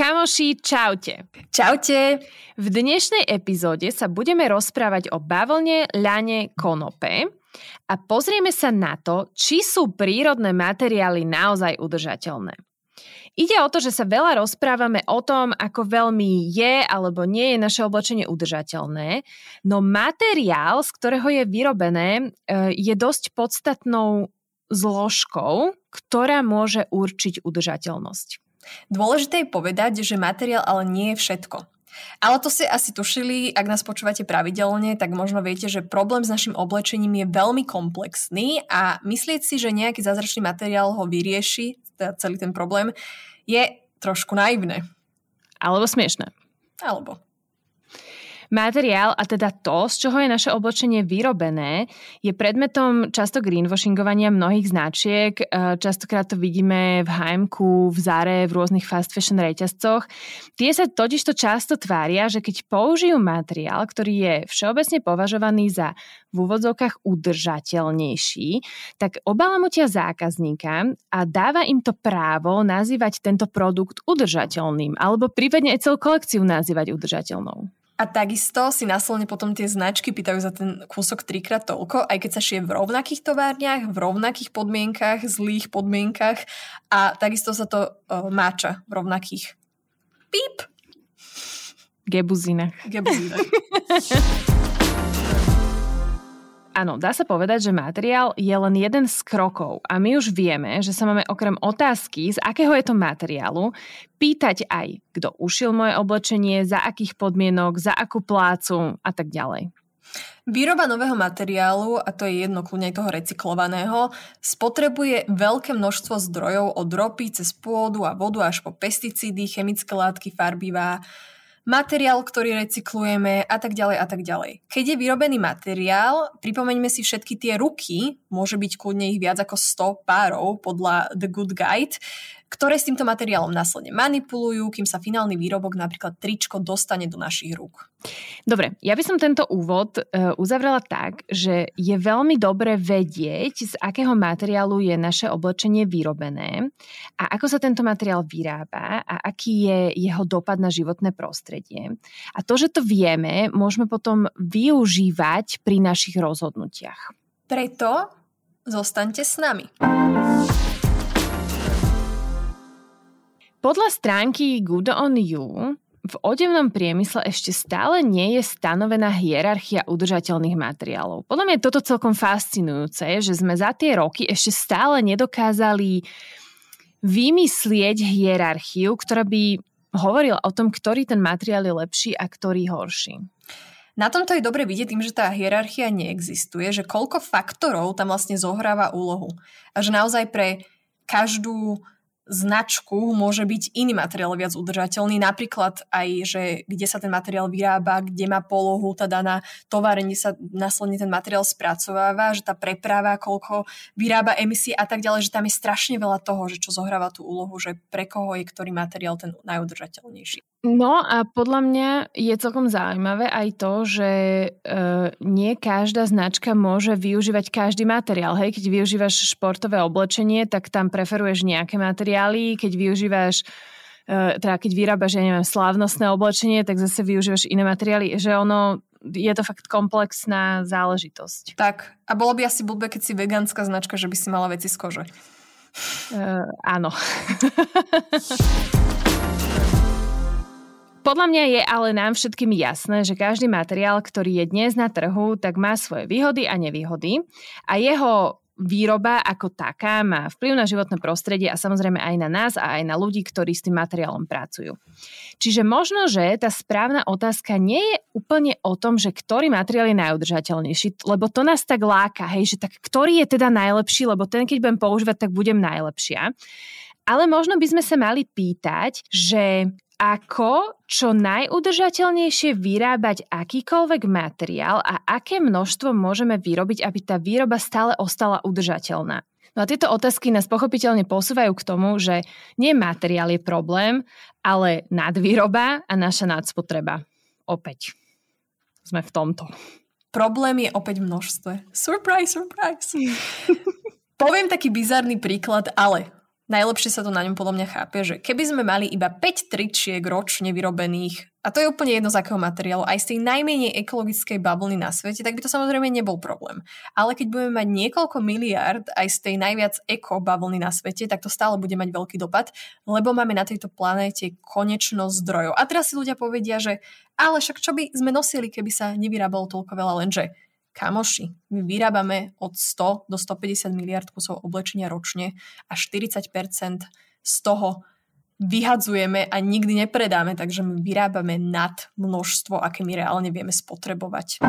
Kamoši, čaute. Čaute. V dnešnej epizóde sa budeme rozprávať o bavlne, ľane, konope a pozrieme sa na to, či sú prírodné materiály naozaj udržateľné. Ide o to, že sa veľa rozprávame o tom, ako veľmi je alebo nie je naše oblečenie udržateľné, no materiál, z ktorého je vyrobené, e, je dosť podstatnou zložkou, ktorá môže určiť udržateľnosť. Dôležité je povedať, že materiál ale nie je všetko. Ale to ste asi tušili, ak nás počúvate pravidelne, tak možno viete, že problém s našim oblečením je veľmi komplexný a myslieť si, že nejaký zázračný materiál ho vyrieši, teda celý ten problém, je trošku naivné. Alebo smiešné. Alebo. Materiál, a teda to, z čoho je naše oblečenie vyrobené, je predmetom často greenwashingovania mnohých značiek. E, častokrát to vidíme v hm v Zare, v rôznych fast fashion reťazcoch. Tie sa totižto často tvária, že keď použijú materiál, ktorý je všeobecne považovaný za v úvodzovkách udržateľnejší, tak obalamutia zákazníka a dáva im to právo nazývať tento produkt udržateľným alebo prípadne aj celú kolekciu nazývať udržateľnou. A takisto si následne potom tie značky pýtajú za ten kúsok trikrát toľko, aj keď sa šije v rovnakých továrniach, v rovnakých podmienkach, zlých podmienkach a takisto sa to uh, máča v rovnakých píp. Gebuzinách. Gebuzinách. Áno, dá sa povedať, že materiál je len jeden z krokov a my už vieme, že sa máme okrem otázky, z akého je to materiálu, pýtať aj, kto ušil moje oblečenie, za akých podmienok, za akú plácu a tak ďalej. Výroba nového materiálu, a to je jedno kľudne toho recyklovaného, spotrebuje veľké množstvo zdrojov od ropy cez pôdu a vodu až po pesticídy, chemické látky, farbivá, materiál, ktorý recyklujeme a tak ďalej a tak ďalej. Keď je vyrobený materiál, pripomeňme si všetky tie ruky, môže byť kľudne ich viac ako 100 párov podľa The Good Guide, ktoré s týmto materiálom následne manipulujú, kým sa finálny výrobok, napríklad tričko, dostane do našich rúk. Dobre, ja by som tento úvod uh, uzavrela tak, že je veľmi dobre vedieť, z akého materiálu je naše oblečenie vyrobené a ako sa tento materiál vyrába a aký je jeho dopad na životné prostredie. A to, že to vieme, môžeme potom využívať pri našich rozhodnutiach. Preto zostaňte s nami. Podľa stránky Good on You v odevnom priemysle ešte stále nie je stanovená hierarchia udržateľných materiálov. Podľa mňa je toto celkom fascinujúce, že sme za tie roky ešte stále nedokázali vymyslieť hierarchiu, ktorá by hovorila o tom, ktorý ten materiál je lepší a ktorý horší. Na tomto je dobre vidieť tým, že tá hierarchia neexistuje, že koľko faktorov tam vlastne zohráva úlohu. A že naozaj pre každú značku môže byť iný materiál viac udržateľný, napríklad aj, že kde sa ten materiál vyrába, kde má polohu, na tovare, kde sa následne ten materiál spracováva, že tá preprava, koľko vyrába emisie a tak ďalej, že tam je strašne veľa toho, že čo zohráva tú úlohu, že pre koho je ktorý materiál ten najudržateľnejší. No a podľa mňa je celkom zaujímavé aj to, že e, nie každá značka môže využívať každý materiál. Hej, keď využívaš športové oblečenie, tak tam preferuješ nejaké materiály, keď využívaš e, teda keď vyrábaš, ja neviem, slávnostné oblečenie, tak zase využívaš iné materiály, že ono je to fakt komplexná záležitosť. Tak, a bolo by asi blbé, keď si vegánska značka, že by si mala veci z kože. Uh, áno. Podľa mňa je ale nám všetkým jasné, že každý materiál, ktorý je dnes na trhu, tak má svoje výhody a nevýhody a jeho výroba ako taká má vplyv na životné prostredie a samozrejme aj na nás a aj na ľudí, ktorí s tým materiálom pracujú. Čiže možno, že tá správna otázka nie je úplne o tom, že ktorý materiál je najudržateľnejší, lebo to nás tak láka, hej, že tak ktorý je teda najlepší, lebo ten, keď budem používať, tak budem najlepšia. Ale možno by sme sa mali pýtať, že ako čo najudržateľnejšie vyrábať akýkoľvek materiál a aké množstvo môžeme vyrobiť, aby tá výroba stále ostala udržateľná. No a tieto otázky nás pochopiteľne posúvajú k tomu, že nie materiál je problém, ale nadvýroba a naša nadspotreba. Opäť sme v tomto. Problém je opäť množstve. Surprise, surprise. Poviem taký bizarný príklad, ale Najlepšie sa to na ňom podľa mňa chápe, že keby sme mali iba 5 tričiek ročne vyrobených, a to je úplne jedno z akého materiálu, aj z tej najmenej ekologickej bavlny na svete, tak by to samozrejme nebol problém. Ale keď budeme mať niekoľko miliard aj z tej najviac eko bavlny na svete, tak to stále bude mať veľký dopad, lebo máme na tejto planéte konečnosť zdrojov. A teraz si ľudia povedia, že ale však čo by sme nosili, keby sa nevyrábalo toľko veľa, lenže Kamoši, my vyrábame od 100 do 150 miliard kusov oblečenia ročne a 40% z toho vyhadzujeme a nikdy nepredáme, takže my vyrábame nad množstvo, aké my reálne vieme spotrebovať.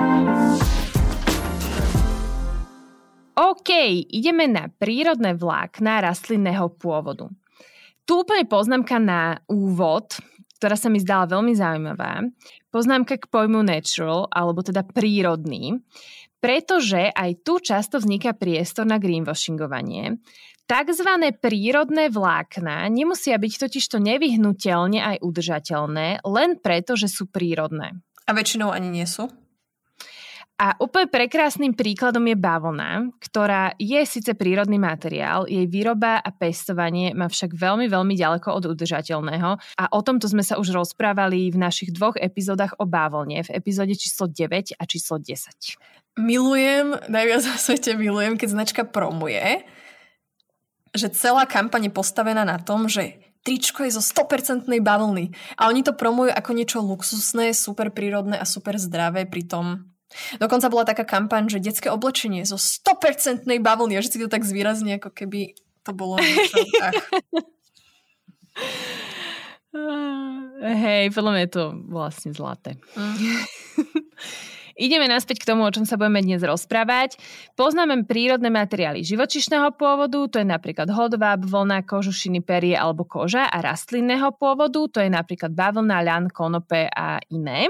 OK, ideme na prírodné vlákna rastlinného pôvodu. Tu úplne poznámka na úvod, ktorá sa mi zdala veľmi zaujímavá. Poznámka k pojmu natural, alebo teda prírodný, pretože aj tu často vzniká priestor na greenwashingovanie. Takzvané prírodné vlákna nemusia byť totižto nevyhnutelne aj udržateľné, len preto, že sú prírodné. A väčšinou ani nie sú? A úplne prekrásnym príkladom je bavlna, ktorá je síce prírodný materiál, jej výroba a pestovanie má však veľmi, veľmi ďaleko od udržateľného a o tomto sme sa už rozprávali v našich dvoch epizódach o bavlne, v epizóde číslo 9 a číslo 10. Milujem, najviac na svete milujem, keď značka promuje, že celá kampaň je postavená na tom, že tričko je zo 100% bavlny. A oni to promujú ako niečo luxusné, super prírodné a super zdravé, pritom Dokonca bola taká kampaň, že detské oblečenie zo 100% bavlny že si to tak zvýrazne, ako keby to bolo. Hej, podľa mňa je to vlastne zlaté. Mm. Ideme naspäť k tomu, o čom sa budeme dnes rozprávať. Poznáme prírodné materiály živočišného pôvodu, to je napríklad hodváb, vlna, kožušiny, perie alebo koža a rastlinného pôvodu, to je napríklad bavlna, ľan, konope a iné.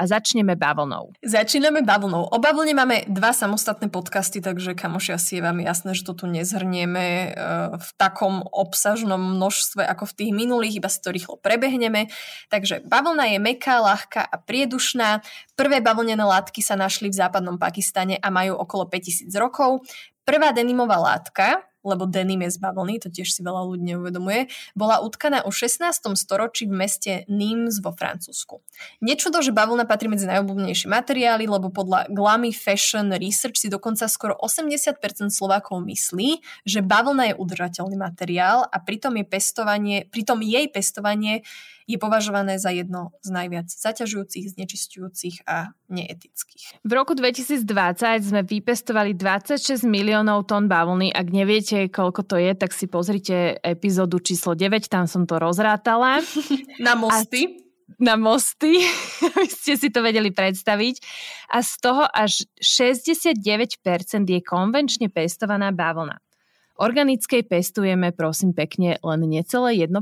A začneme bavlnou. Začíname bavlnou. O bavlne máme dva samostatné podcasty, takže kamoši asi je vám jasné, že to tu nezhrnieme e, v takom obsažnom množstve ako v tých minulých, iba si to rýchlo prebehneme. Takže bavlna je meká, ľahká a priedušná. Prvé bavlnené látky sa našli v západnom Pakistane a majú okolo 5000 rokov. Prvá denimová látka, lebo denim je z bavlny, to tiež si veľa ľudí neuvedomuje, bola utkaná už 16. storočí v meste Nims vo Francúzsku. Nečudo, že bavlna patrí medzi najobľúbenejšie materiály, lebo podľa Glammy Fashion Research si dokonca skoro 80% Slovákov myslí, že bavlna je udržateľný materiál a pritom, je pestovanie, pritom jej pestovanie je považované za jedno z najviac zaťažujúcich, znečistujúcich a neetických. V roku 2020 sme vypestovali 26 miliónov tón bavlny. Ak neviete, koľko to je, tak si pozrite epizódu číslo 9, tam som to rozrátala. Na mosty. A na mosty, aby ste si to vedeli predstaviť. A z toho až 69% je konvenčne pestovaná bavlna. Organickej pestujeme, prosím pekne, len necelé 1%.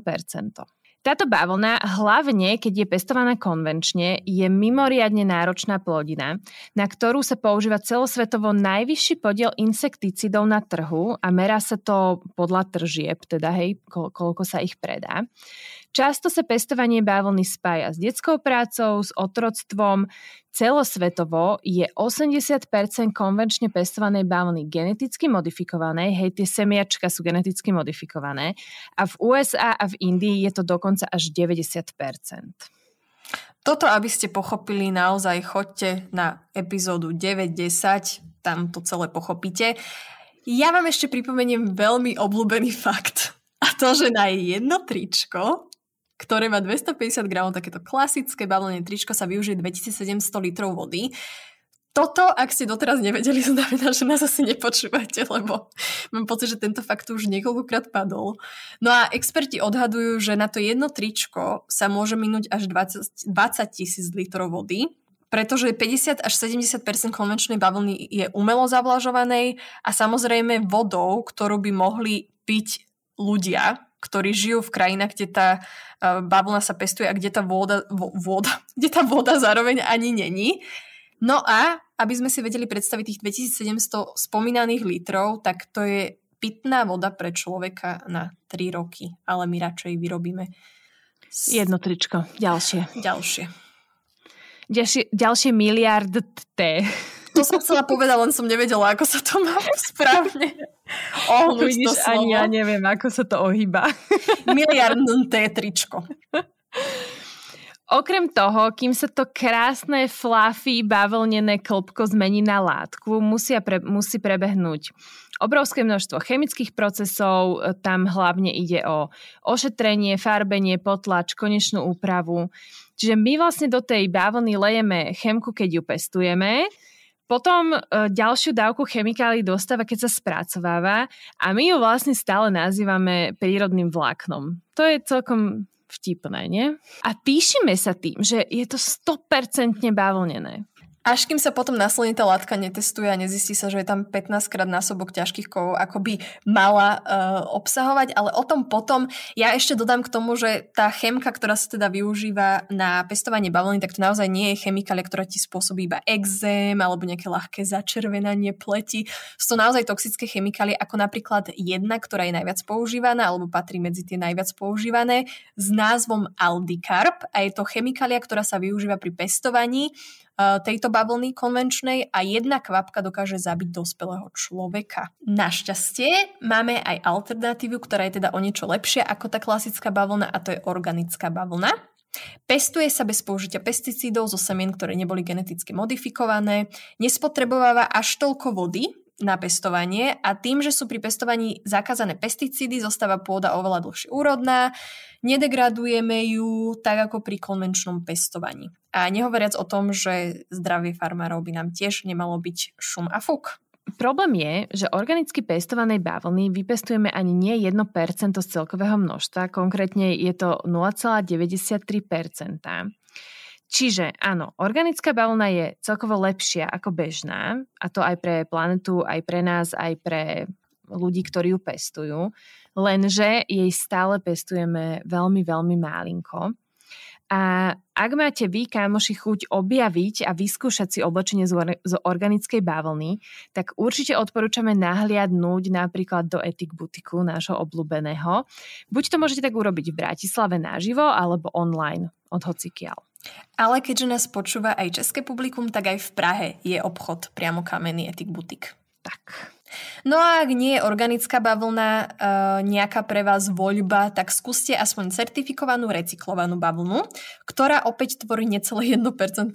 Táto bavlna, hlavne keď je pestovaná konvenčne, je mimoriadne náročná plodina, na ktorú sa používa celosvetovo najvyšší podiel insekticidov na trhu a merá sa to podľa tržieb, teda hej, koľko sa ich predá. Často sa pestovanie bavlny spája s detskou prácou, s otroctvom. Celosvetovo je 80% konvenčne pestovanej bavlny geneticky modifikované, hej, tie semiačka sú geneticky modifikované a v USA a v Indii je to dokonca až 90%. Toto, aby ste pochopili, naozaj chodte na epizódu 9-10, tam to celé pochopíte. Ja vám ešte pripomeniem veľmi obľúbený fakt. A to, že na jedno tričko ktoré má 250 gramov, takéto klasické bavlnené tričko sa využije 2700 litrov vody. Toto, ak ste doteraz nevedeli, znamená, že nás asi nepočúvate, lebo mám pocit, že tento fakt už niekoľkokrát padol. No a experti odhadujú, že na to jedno tričko sa môže minúť až 20 tisíc litrov vody, pretože 50 až 70% konvenčnej bavlny je umelo zavlažovanej a samozrejme vodou, ktorú by mohli piť ľudia, ktorí žijú v krajinách, kde tá bavlna sa pestuje a kde tá voda, voda, kde tá voda zároveň ani není. No a aby sme si vedeli predstaviť tých 2700 spomínaných litrov, tak to je pitná voda pre človeka na 3 roky, ale my radšej vyrobíme. Jedno tričko, ďalšie. Ďalšie. Ďalšie, ďalšie miliard T. To som chcela povedať, len som nevedela, ako sa to má správne. Oh, Vidíš, ani ja neviem, ako sa to ohýba. Miliardné tričko. Okrem toho, kým sa to krásne, fluffy, bavlnené klopko zmení na látku, musia pre, musí prebehnúť obrovské množstvo chemických procesov, tam hlavne ide o ošetrenie, farbenie, potlač, konečnú úpravu. Čiže my vlastne do tej bavlny lejeme chemku, keď ju pestujeme, potom e, ďalšiu dávku chemikálií dostáva, keď sa spracováva a my ju vlastne stále nazývame prírodným vláknom. To je celkom vtipné, nie? A píšime sa tým, že je to 100% bavlnené. Až kým sa potom následne tá látka netestuje a nezistí sa, že je tam 15 krát násobok ťažkých kovov, ako by mala uh, obsahovať, ale o tom potom. Ja ešte dodám k tomu, že tá chemka, ktorá sa teda využíva na pestovanie bavlny, tak to naozaj nie je chemikália, ktorá ti spôsobí iba exém alebo nejaké ľahké začervenanie pleti. Sú to naozaj toxické chemikálie, ako napríklad jedna, ktorá je najviac používaná alebo patrí medzi tie najviac používané s názvom Aldicarb a je to chemikália, ktorá sa využíva pri pestovaní tejto bavlny konvenčnej a jedna kvapka dokáže zabiť dospelého človeka. Našťastie máme aj alternatívu, ktorá je teda o niečo lepšia ako tá klasická bavlna a to je organická bavlna. Pestuje sa bez použitia pesticídov zo semien, ktoré neboli geneticky modifikované, nespotrebováva až toľko vody, na pestovanie a tým, že sú pri pestovaní zakázané pesticídy, zostáva pôda oveľa dlhšie úrodná, nedegradujeme ju tak ako pri konvenčnom pestovaní. A nehovoriac o tom, že zdravie farmárov by nám tiež nemalo byť šum a fuk. Problém je, že organicky pestovanej bavlny vypestujeme ani nie 1% z celkového množstva, konkrétne je to 0,93%. Čiže áno, organická bavlna je celkovo lepšia ako bežná, a to aj pre planetu, aj pre nás, aj pre ľudí, ktorí ju pestujú, lenže jej stále pestujeme veľmi, veľmi málinko. A ak máte vy, kámoši, chuť objaviť a vyskúšať si oblečenie z organickej bavlny, tak určite odporúčame nahliadnúť napríklad do Etik butiku, nášho obľúbeného. Buď to môžete tak urobiť v Bratislave naživo, alebo online od hocikiaľ. Ale keďže nás počúva aj české publikum, tak aj v Prahe je obchod priamo kamenný Etik butik. Tak. No a ak nie je organická bavlna e, nejaká pre vás voľba, tak skúste aspoň certifikovanú recyklovanú bavlnu, ktorá opäť tvorí necelé 1%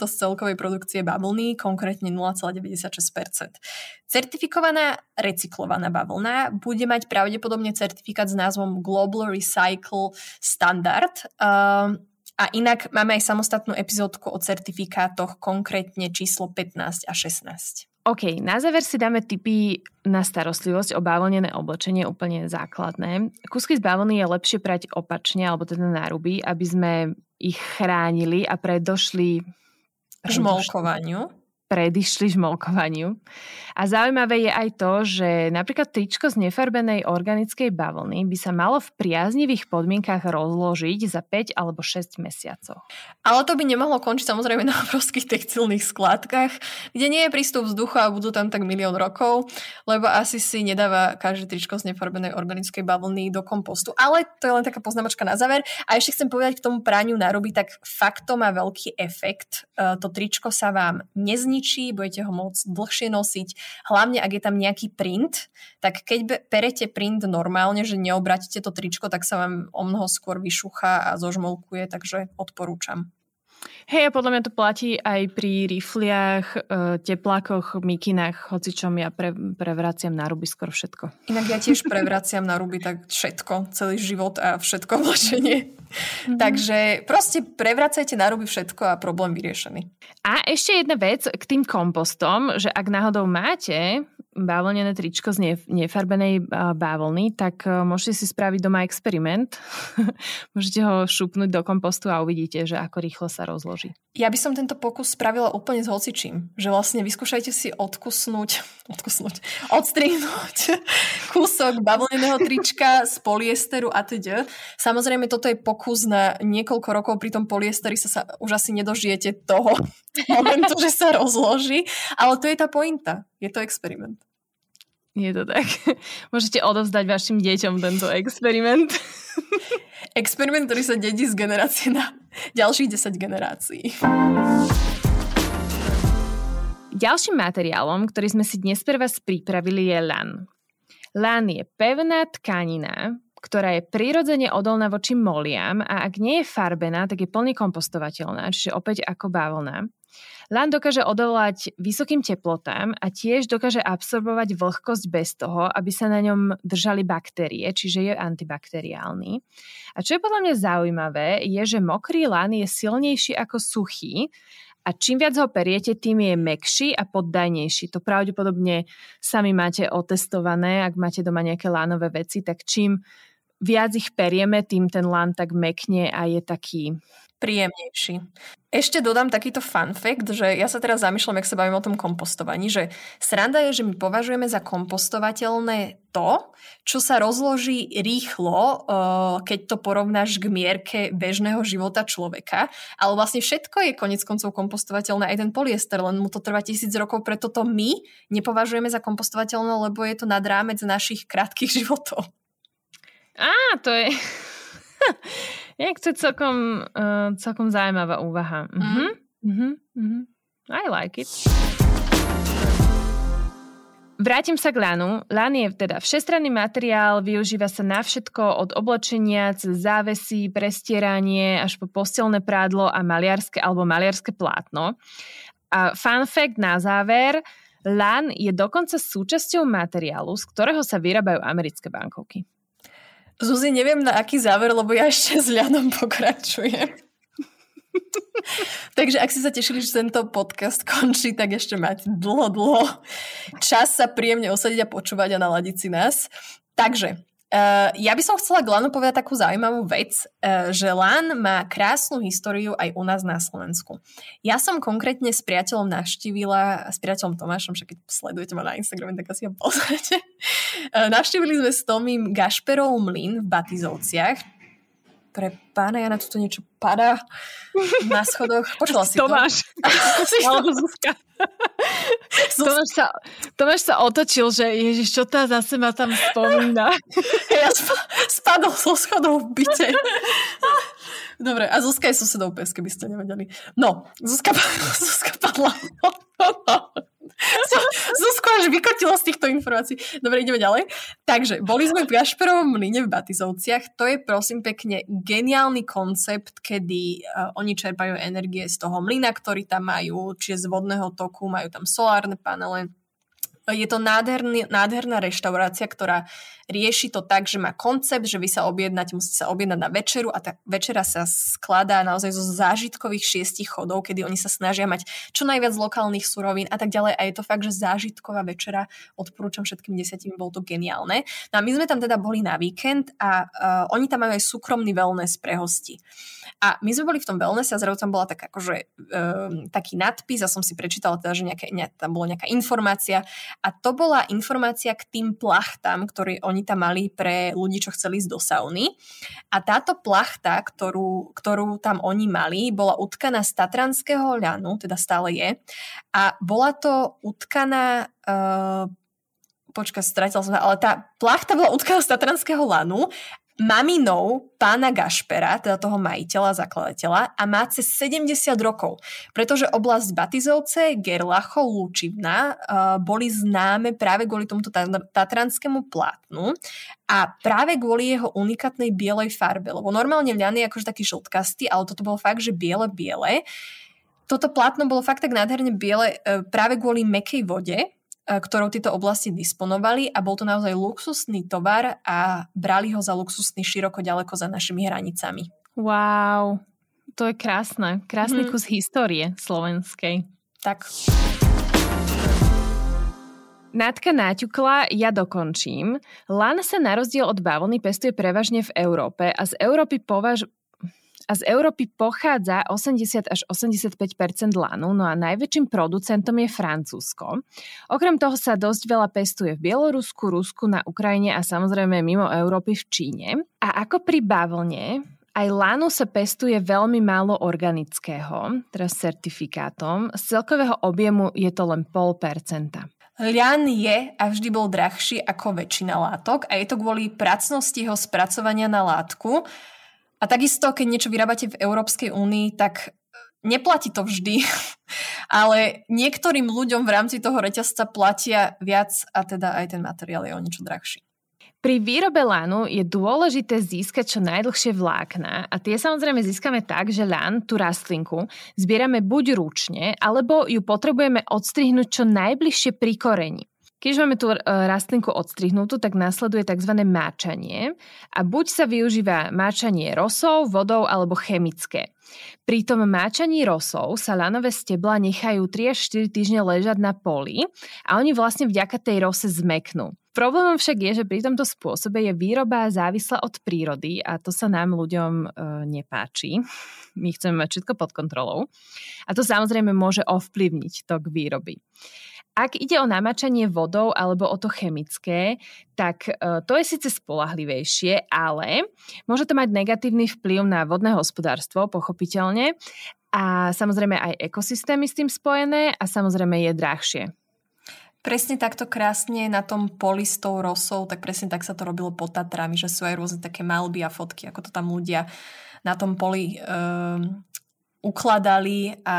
z celkovej produkcie bavlny, konkrétne 0,96%. Certifikovaná recyklovaná bavlna bude mať pravdepodobne certifikát s názvom Global Recycle Standard. E, a inak máme aj samostatnú epizódku o certifikátoch, konkrétne číslo 15 a 16. OK, na záver si dáme tipy na starostlivosť o bavlnené oblečenie, úplne základné. Kusky z bavlny je lepšie prať opačne, alebo teda náruby, aby sme ich chránili a predošli žmolkovaniu predišli žmolkovaniu. A zaujímavé je aj to, že napríklad tričko z nefarbenej organickej bavlny by sa malo v priaznivých podmienkach rozložiť za 5 alebo 6 mesiacov. Ale to by nemohlo končiť samozrejme na obrovských textilných skladkách, kde nie je prístup vzduchu a budú tam tak milión rokov, lebo asi si nedáva každé tričko z nefarbenej organickej bavlny do kompostu. Ale to je len taká poznámočka na záver. A ešte chcem povedať k tomu praniu náruby, tak fakt to má veľký efekt. E, to tričko sa vám nezničí zničí, budete ho môcť dlhšie nosiť. Hlavne, ak je tam nejaký print, tak keď perete print normálne, že neobratíte to tričko, tak sa vám o mnoho skôr vyšucha a zožmolkuje, takže odporúčam. Hej, a podľa mňa to platí aj pri rifliach, e, teplákoch, mikinách, hocičom ja pre, prevraciam na ruby skoro všetko. Inak ja tiež prevraciam na ruby tak všetko, celý život a všetko oblečenie. Mm-hmm. Takže proste prevracajte na ruby všetko a problém vyriešený. A ešte jedna vec k tým kompostom, že ak náhodou máte bavlnené tričko z nefarbenej bavlny, tak e, môžete si spraviť doma experiment. môžete ho šupnúť do kompostu a uvidíte, že ako rýchlo sa rozloží. Ja by som tento pokus spravila úplne s hocičím. Že vlastne vyskúšajte si odkusnúť, odkusnúť, odstrihnúť kúsok bavlneného trička z poliesteru a teda. Samozrejme, toto je pokus na niekoľko rokov, pri tom poliesteri sa, sa už asi nedožijete toho momentu, že sa rozloží, ale to je tá pointa. Je to experiment. Je to tak. Môžete odovzdať vašim deťom tento experiment. Experiment, ktorý sa dedí z generácie na ďalších 10 generácií. Ďalším materiálom, ktorý sme si dnes pre vás pripravili, je lan. Lan je pevná tkanina, ktorá je prirodzene odolná voči moliam a ak nie je farbená, tak je plne kompostovateľná, čiže opäť ako bavlna. Lán dokáže odolať vysokým teplotám a tiež dokáže absorbovať vlhkosť bez toho, aby sa na ňom držali baktérie, čiže je antibakteriálny. A čo je podľa mňa zaujímavé, je, že mokrý lán je silnejší ako suchý a čím viac ho periete, tým je mekší a poddajnejší. To pravdepodobne sami máte otestované, ak máte doma nejaké lánové veci, tak čím viac ich perieme, tým ten lán tak mekne a je taký príjemnejší. Ešte dodám takýto fun fact, že ja sa teraz zamýšľam, ak sa bavím o tom kompostovaní, že sranda je, že my považujeme za kompostovateľné to, čo sa rozloží rýchlo, eh, keď to porovnáš k mierke bežného života človeka, ale vlastne všetko je konec koncov kompostovateľné, aj ten poliester, len mu to trvá tisíc rokov, preto to my nepovažujeme za kompostovateľné, lebo je to nad rámec našich krátkých životov. Á, to je... Jak to celkom, uh, celkom zaujímavá úvaha. Uh-huh. Uh-huh. Uh-huh. I like it. Vrátim sa k lanu. Lan je teda všestranný materiál, využíva sa na všetko od oblečenia cez závesy, prestieranie až po postelné prádlo a maliarské alebo maliarské plátno. A fun fact na záver, lan je dokonca súčasťou materiálu, z ktorého sa vyrábajú americké bankovky. Zuzi, neviem na aký záver, lebo ja ešte s ľanom pokračujem. Takže ak si sa tešili, že tento podcast končí, tak ešte máte dlho, dlho čas sa príjemne osadiť a počúvať a naladiť si nás. Takže, Uh, ja by som chcela k povedať takú zaujímavú vec, uh, že Lan má krásnu históriu aj u nás na Slovensku. Ja som konkrétne s priateľom navštívila, s priateľom Tomášom, však keď sledujete ma na Instagrame, tak asi ho poznáte. Uh, navštívili sme s Tomým Gašperov mlyn v Batizovciach, pre pána Jana tu niečo padá na schodoch. Počula si Tomáš. to? Alebo Zuzka. Tomáš sa, Tomáš sa otočil, že ježiš, čo tá zase ma tam spomína. ja sp- spadol so schodov v byte. Dobre, a Zuzka je susedou pes, keby ste nevedeli. No, Zuzka, Zuzka padla. Zuzko až vykotilo z týchto informácií. Dobre, ideme ďalej. Takže, boli sme v Gašperovom mlyne v Batizovciach. To je prosím pekne geniálny koncept, kedy uh, oni čerpajú energie z toho mlyna, ktorý tam majú, čiže z vodného toku, majú tam solárne panele, je to nádherný, nádherná reštaurácia, ktorá rieši to tak, že má koncept, že vy sa objednať, musíte sa objednať na večeru a tá večera sa skladá naozaj zo zážitkových šiestich chodov, kedy oni sa snažia mať čo najviac lokálnych surovín a tak ďalej a je to fakt, že zážitková večera, odporúčam všetkým desiatim, bolo to geniálne. No a my sme tam teda boli na víkend a uh, oni tam majú aj súkromný wellness pre hosti. A my sme boli v tom wellnesse a zrazu tam bola tak akože, um, taký nadpis a som si prečítala teda, že nejaké, ne, tam bola nejaká informácia a to bola informácia k tým plachtám, ktoré oni tam mali pre ľudí, čo chceli ísť do sauny. A táto plachta, ktorú, ktorú tam oni mali, bola utkaná z tatranského ľanu, teda stále je. A bola to utkaná uh, počka, stratila som ale tá plachta bola utkaná z tatranského lanu maminou pána Gašpera, teda toho majiteľa, zakladateľa a má cez 70 rokov, pretože oblasť Batizovce, Gerlachov, Lučivna uh, boli známe práve kvôli tomuto tatranskému plátnu a práve kvôli jeho unikátnej bielej farbe, lebo normálne ľan je akože taký žltkastý, ale toto bolo fakt, že biele-biele. Toto plátno bolo fakt tak nádherne biele uh, práve kvôli mekej vode, ktorou tieto oblasti disponovali a bol to naozaj luxusný tovar a brali ho za luxusný široko ďaleko za našimi hranicami. Wow, to je krásne. Krásny hmm. kus histórie slovenskej. Tak. Nátka náťukla, ja dokončím. Lan sa na rozdiel od bavlny pestuje prevažne v Európe a z Európy považ... A z Európy pochádza 80 až 85% lanu, no a najväčším producentom je Francúzsko. Okrem toho sa dosť veľa pestuje v Bielorusku, Rusku, na Ukrajine a samozrejme mimo Európy v Číne. A ako pri bavlne, aj lanu sa pestuje veľmi málo organického, teraz certifikátom. Z celkového objemu je to len pol percenta. Lian je a vždy bol drahší ako väčšina látok a je to kvôli pracnosti jeho spracovania na látku. A takisto, keď niečo vyrábate v Európskej únii, tak neplatí to vždy, ale niektorým ľuďom v rámci toho reťazca platia viac a teda aj ten materiál je o niečo drahší. Pri výrobe lanu je dôležité získať čo najdlhšie vlákna a tie samozrejme získame tak, že lan, tú rastlinku, zbierame buď ručne, alebo ju potrebujeme odstrihnúť čo najbližšie pri koreni. Keď máme tú e, rastlinku odstrihnutú, tak následuje tzv. máčanie a buď sa využíva máčanie rosou, vodou alebo chemické. Pri tom máčaní rosou sa lanové stebla nechajú 3 až 4 týždne ležať na poli a oni vlastne vďaka tej rose zmeknú. Problémom však je, že pri tomto spôsobe je výroba závislá od prírody a to sa nám ľuďom e, nepáči. My chceme mať všetko pod kontrolou. A to samozrejme môže ovplyvniť tok výroby. Ak ide o namačanie vodou alebo o to chemické, tak e, to je síce spolahlivejšie, ale môže to mať negatívny vplyv na vodné hospodárstvo, pochopiteľne, a samozrejme aj ekosystémy s tým spojené a samozrejme je drahšie. Presne takto krásne na tom poli s tou rosou, tak presne tak sa to robilo pod Tatrami, že sú aj rôzne také malby a fotky, ako to tam ľudia na tom poli um, ukladali a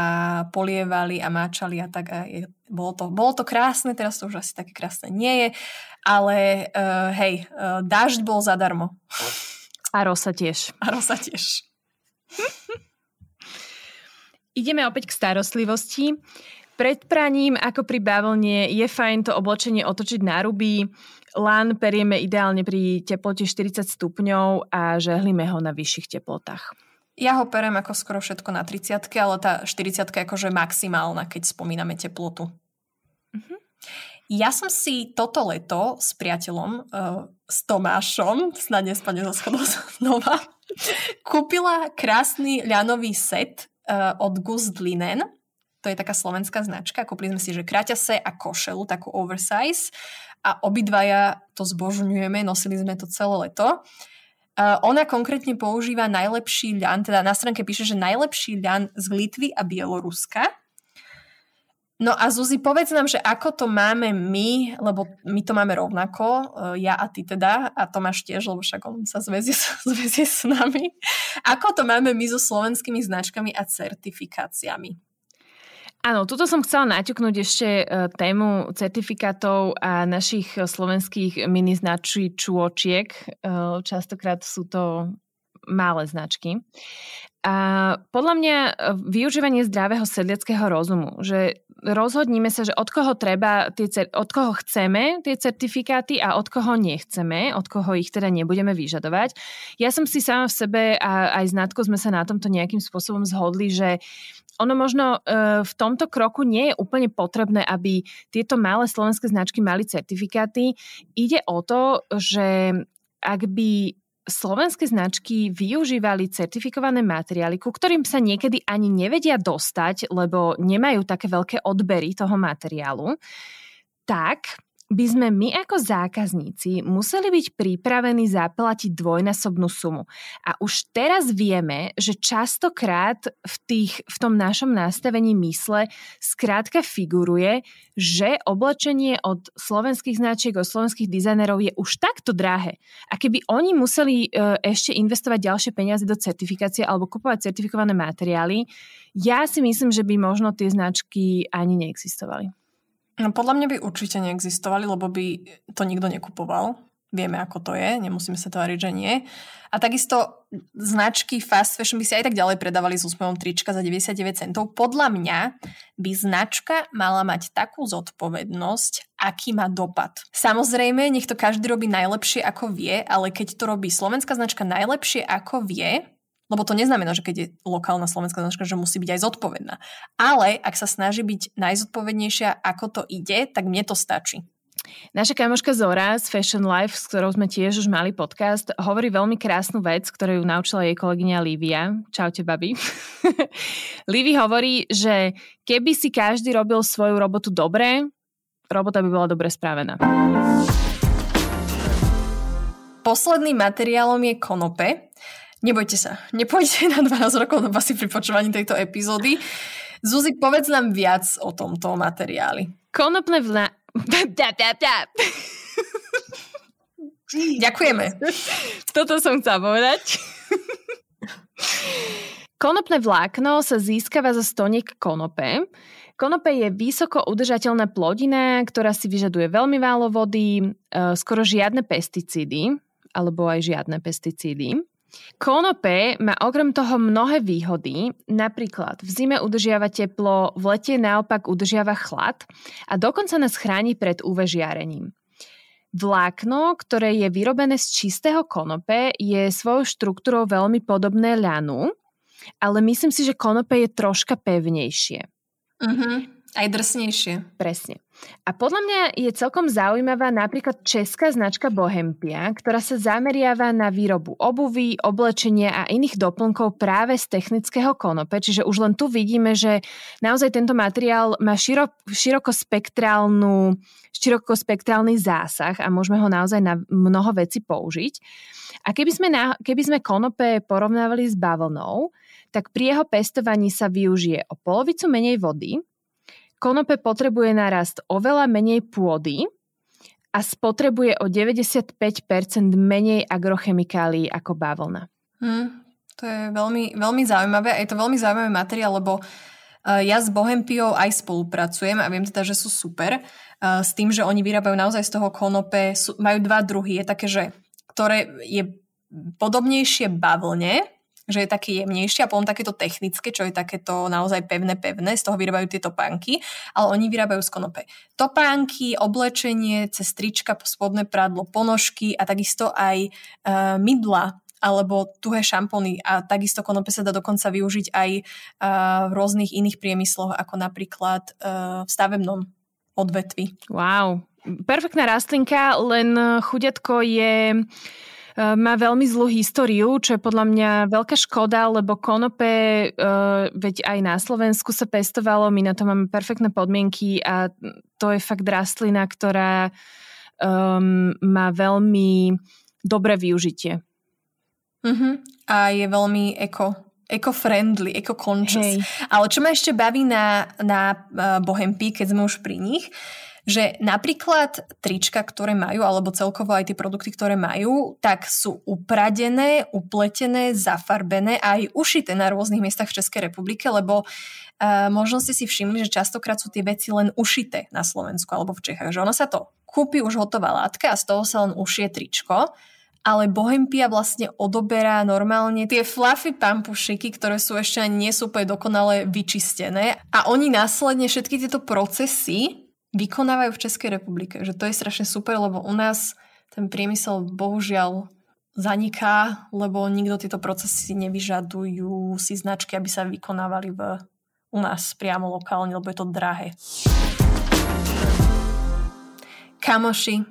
polievali a máčali a tak. A je, bolo, to, bolo to krásne, teraz to už asi také krásne nie je, ale uh, hej, uh, dažď bol zadarmo. A rosa tiež. A rosa tiež. Ideme opäť k starostlivosti. Pred praním, ako pri bavlne, je fajn to oblečenie otočiť na ruby. Lán perieme ideálne pri teplote 40 stupňov a žehlíme ho na vyšších teplotách. Ja ho perem ako skoro všetko na 30 ale tá 40 je akože maximálna, keď spomíname teplotu. Uh-huh. Ja som si toto leto s priateľom, uh, s Tomášom, snad nespane zo schodov znova, kúpila krásny ľanový set uh, od Gust Linen to je taká slovenská značka. Kúpili sme si, že kraťase a košelu, takú oversize a obidvaja to zbožňujeme, nosili sme to celé leto. Uh, ona konkrétne používa najlepší ľan, teda na stránke píše, že najlepší ľan z Litvy a Bieloruska. No a Zuzi, povedz nám, že ako to máme my, lebo my to máme rovnako, uh, ja a ty teda, a Tomáš tiež, lebo však on sa zväzie, s nami. Ako to máme my so slovenskými značkami a certifikáciami? Áno, tuto som chcela naťuknúť ešte e, tému certifikátov a našich slovenských mini čôčiek. E, častokrát sú to malé značky. A podľa mňa e, využívanie zdravého sedliackého rozumu, že rozhodníme sa, že od koho treba, tie, od koho chceme tie certifikáty a od koho nechceme, od koho ich teda nebudeme vyžadovať. Ja som si sama v sebe a aj s Natkou sme sa na tomto nejakým spôsobom zhodli, že ono možno uh, v tomto kroku nie je úplne potrebné, aby tieto malé slovenské značky mali certifikáty. Ide o to, že ak by slovenské značky využívali certifikované materiály, ku ktorým sa niekedy ani nevedia dostať, lebo nemajú také veľké odbery toho materiálu, tak by sme my ako zákazníci museli byť pripravení zaplatiť dvojnásobnú sumu. A už teraz vieme, že častokrát v, tých, v tom našom nastavení mysle skrátka figuruje, že oblečenie od slovenských značiek, od slovenských dizajnerov je už takto drahé. A keby oni museli e, ešte investovať ďalšie peniaze do certifikácie alebo kupovať certifikované materiály, ja si myslím, že by možno tie značky ani neexistovali. No podľa mňa by určite neexistovali, lebo by to nikto nekupoval. Vieme, ako to je, nemusíme sa tváriť, že nie. A takisto značky fast fashion by si aj tak ďalej predávali s úsmevom trička za 99 centov. Podľa mňa by značka mala mať takú zodpovednosť, aký má dopad. Samozrejme, nech to každý robí najlepšie, ako vie, ale keď to robí slovenská značka najlepšie, ako vie, lebo to neznamená, že keď je lokálna slovenská značka, že musí byť aj zodpovedná. Ale ak sa snaží byť najzodpovednejšia, ako to ide, tak mne to stačí. Naša kamoška Zora z Fashion Life, s ktorou sme tiež už mali podcast, hovorí veľmi krásnu vec, ktorú ju naučila jej kolegyňa Lívia. Čaute, babi. Livi hovorí, že keby si každý robil svoju robotu dobre, robota by bola dobre spravená. Posledným materiálom je konope. Nebojte sa, nepôjdete na 12 rokov do basy pri počúvaní tejto epizódy. Zuzi, povedz nám viac o tomto materiáli. Konopné vla... Ďakujeme. Toto som chcela povedať. Konopné vlákno sa získava zo stoniek konope. Konope je vysoko udržateľná plodina, ktorá si vyžaduje veľmi málo vody, e, skoro žiadne pesticídy, alebo aj žiadne pesticídy. Konope má okrem toho mnohé výhody, napríklad v zime udržiava teplo, v lete naopak udržiava chlad a dokonca nás chráni pred UV žiarením. Vlákno, ktoré je vyrobené z čistého konope, je svojou štruktúrou veľmi podobné ľanu, ale myslím si, že konope je troška pevnejšie. Uh-huh. Aj drsnejšie. Presne. A podľa mňa je celkom zaujímavá napríklad česká značka Bohempia, ktorá sa zameriava na výrobu obuvy, oblečenia a iných doplnkov práve z technického konope. Čiže už len tu vidíme, že naozaj tento materiál má širok, širokospektrálnu, širokospektrálny zásah a môžeme ho naozaj na mnoho veci použiť. A keby sme, na, keby sme konope porovnávali s bavlnou, tak pri jeho pestovaní sa využije o polovicu menej vody, Konope potrebuje narast oveľa menej pôdy a spotrebuje o 95% menej agrochemikálií ako bavlna. Hmm, to je veľmi, veľmi zaujímavé a je to veľmi zaujímavý materiál, lebo eh, ja s Bohempiou aj spolupracujem a viem teda, že sú super. Eh, s tým, že oni vyrábajú naozaj z toho konope, majú dva druhy. Je také, že ktoré je podobnejšie bavlne, že je taký jemnejší a potom takéto technické, čo je takéto naozaj pevné, pevné, z toho vyrábajú tie topánky, ale oni vyrábajú z konope. Topánky, oblečenie, cez trička, spodné prádlo, ponožky a takisto aj uh, mydla alebo tuhé šampóny a takisto konope sa dá dokonca využiť aj uh, v rôznych iných priemysloch, ako napríklad uh, v stavebnom odvetvi. Wow, perfektná rastlinka, len chudiatko je má veľmi zlú históriu, čo je podľa mňa veľká škoda, lebo konope, uh, veď aj na Slovensku sa pestovalo, my na to máme perfektné podmienky a to je fakt rastlina, ktorá um, má veľmi dobré využitie. Uh-huh. A je veľmi eko, eco-friendly, eco-conscious. Hey. Ale čo ma ešte baví na, na uh, Bohempy, keď sme už pri nich, že napríklad trička, ktoré majú, alebo celkovo aj tie produkty, ktoré majú, tak sú upradené, upletené, zafarbené a aj ušité na rôznych miestach v Českej republike, lebo uh, možno ste si všimli, že častokrát sú tie veci len ušité na Slovensku alebo v Čechách, že ono sa to kúpi už hotová látka a z toho sa len ušie tričko ale Bohempia vlastne odoberá normálne tie fluffy pampušiky, ktoré sú ešte ani nie sú úplne dokonale vyčistené a oni následne všetky tieto procesy vykonávajú v Českej republike. Že to je strašne super, lebo u nás ten priemysel bohužiaľ zaniká, lebo nikto tieto procesy nevyžadujú si značky, aby sa vykonávali v, u nás priamo lokálne, lebo je to drahé. Kamoši,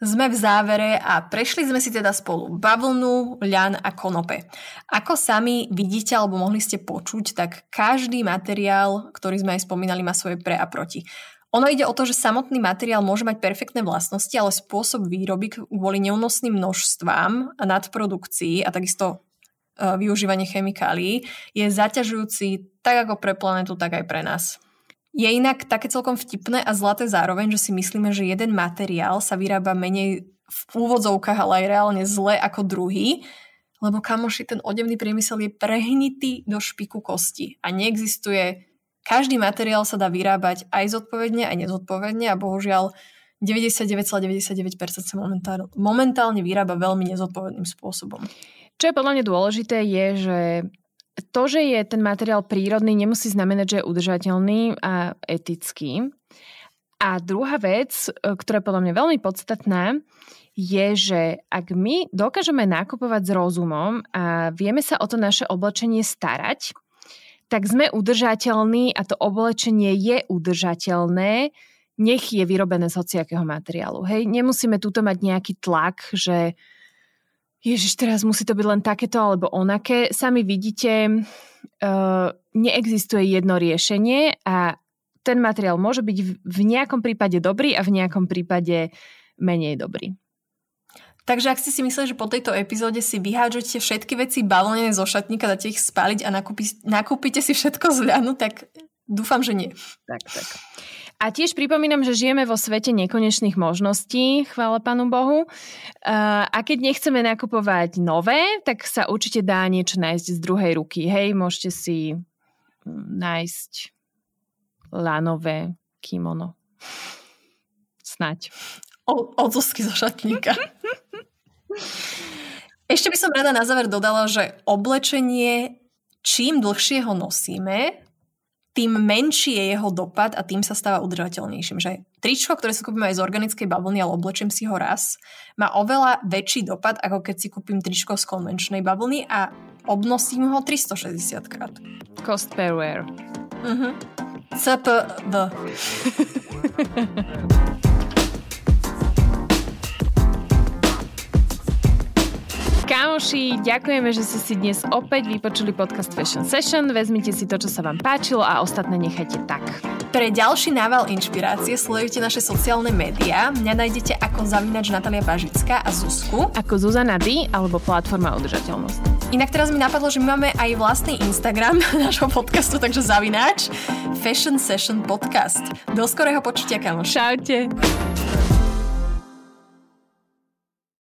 sme v závere a prešli sme si teda spolu bavlnu, ľan a konope. Ako sami vidíte alebo mohli ste počuť, tak každý materiál, ktorý sme aj spomínali, má svoje pre a proti. Ono ide o to, že samotný materiál môže mať perfektné vlastnosti, ale spôsob výroby kvôli neúnosným množstvám a nadprodukcii a takisto e, využívanie chemikálií je zaťažujúci tak ako pre planetu, tak aj pre nás. Je inak také celkom vtipné a zlaté zároveň, že si myslíme, že jeden materiál sa vyrába menej v úvodzovkách, ale aj reálne zle ako druhý, lebo kamoši, ten odevný priemysel je prehnitý do špiku kosti a neexistuje každý materiál sa dá vyrábať aj zodpovedne, aj nezodpovedne a bohužiaľ 99,99% sa momentálne, momentálne vyrába veľmi nezodpovedným spôsobom. Čo je podľa mňa dôležité je, že to, že je ten materiál prírodný, nemusí znamenať, že je udržateľný a etický. A druhá vec, ktorá je podľa mňa veľmi podstatná, je, že ak my dokážeme nakupovať s rozumom a vieme sa o to naše oblečenie starať, tak sme udržateľní a to oblečenie je udržateľné nech je vyrobené z hociakého materiálu. Hej, nemusíme túto mať nejaký tlak, že Ježiš, teraz musí to byť len takéto alebo onaké. Sami vidíte, uh, neexistuje jedno riešenie a ten materiál môže byť v nejakom prípade dobrý a v nejakom prípade menej dobrý. Takže ak ste si mysleli, že po tejto epizóde si vyhádžete všetky veci bavlnené zo šatníka, dáte ich spáliť a nakúpi, nakúpite si všetko z ľanu, tak dúfam, že nie. Tak, tak. A tiež pripomínam, že žijeme vo svete nekonečných možností, chvála Pánu Bohu. A keď nechceme nakupovať nové, tak sa určite dá niečo nájsť z druhej ruky. Hej, môžete si mm, nájsť lanové kimono. Snať. O, odzusky zo šatníka. Ešte by som rada na záver dodala, že oblečenie, čím dlhšie ho nosíme, tým menší je jeho dopad a tým sa stáva udržateľnejším. Že tričko, ktoré si kúpim aj z organickej bavlny, ale oblečím si ho raz, má oveľa väčší dopad, ako keď si kúpim tričko z konvenčnej bavlny a obnosím ho 360 krát. Cost per wear. Uh-huh. CPV. Kamoši, ďakujeme, že ste si dnes opäť vypočuli podcast Fashion Session. Vezmite si to, čo sa vám páčilo a ostatné nechajte tak. Pre ďalší nával inšpirácie sledujte naše sociálne médiá. Mňa nájdete ako zavinač Natalia Pažická a Zuzku. Ako Zuzana D alebo platforma udržateľnosť. Inak teraz mi napadlo, že my máme aj vlastný Instagram nášho podcastu, takže zavináč Fashion Session Podcast. Do skorého počutia, kamoš. Čaute.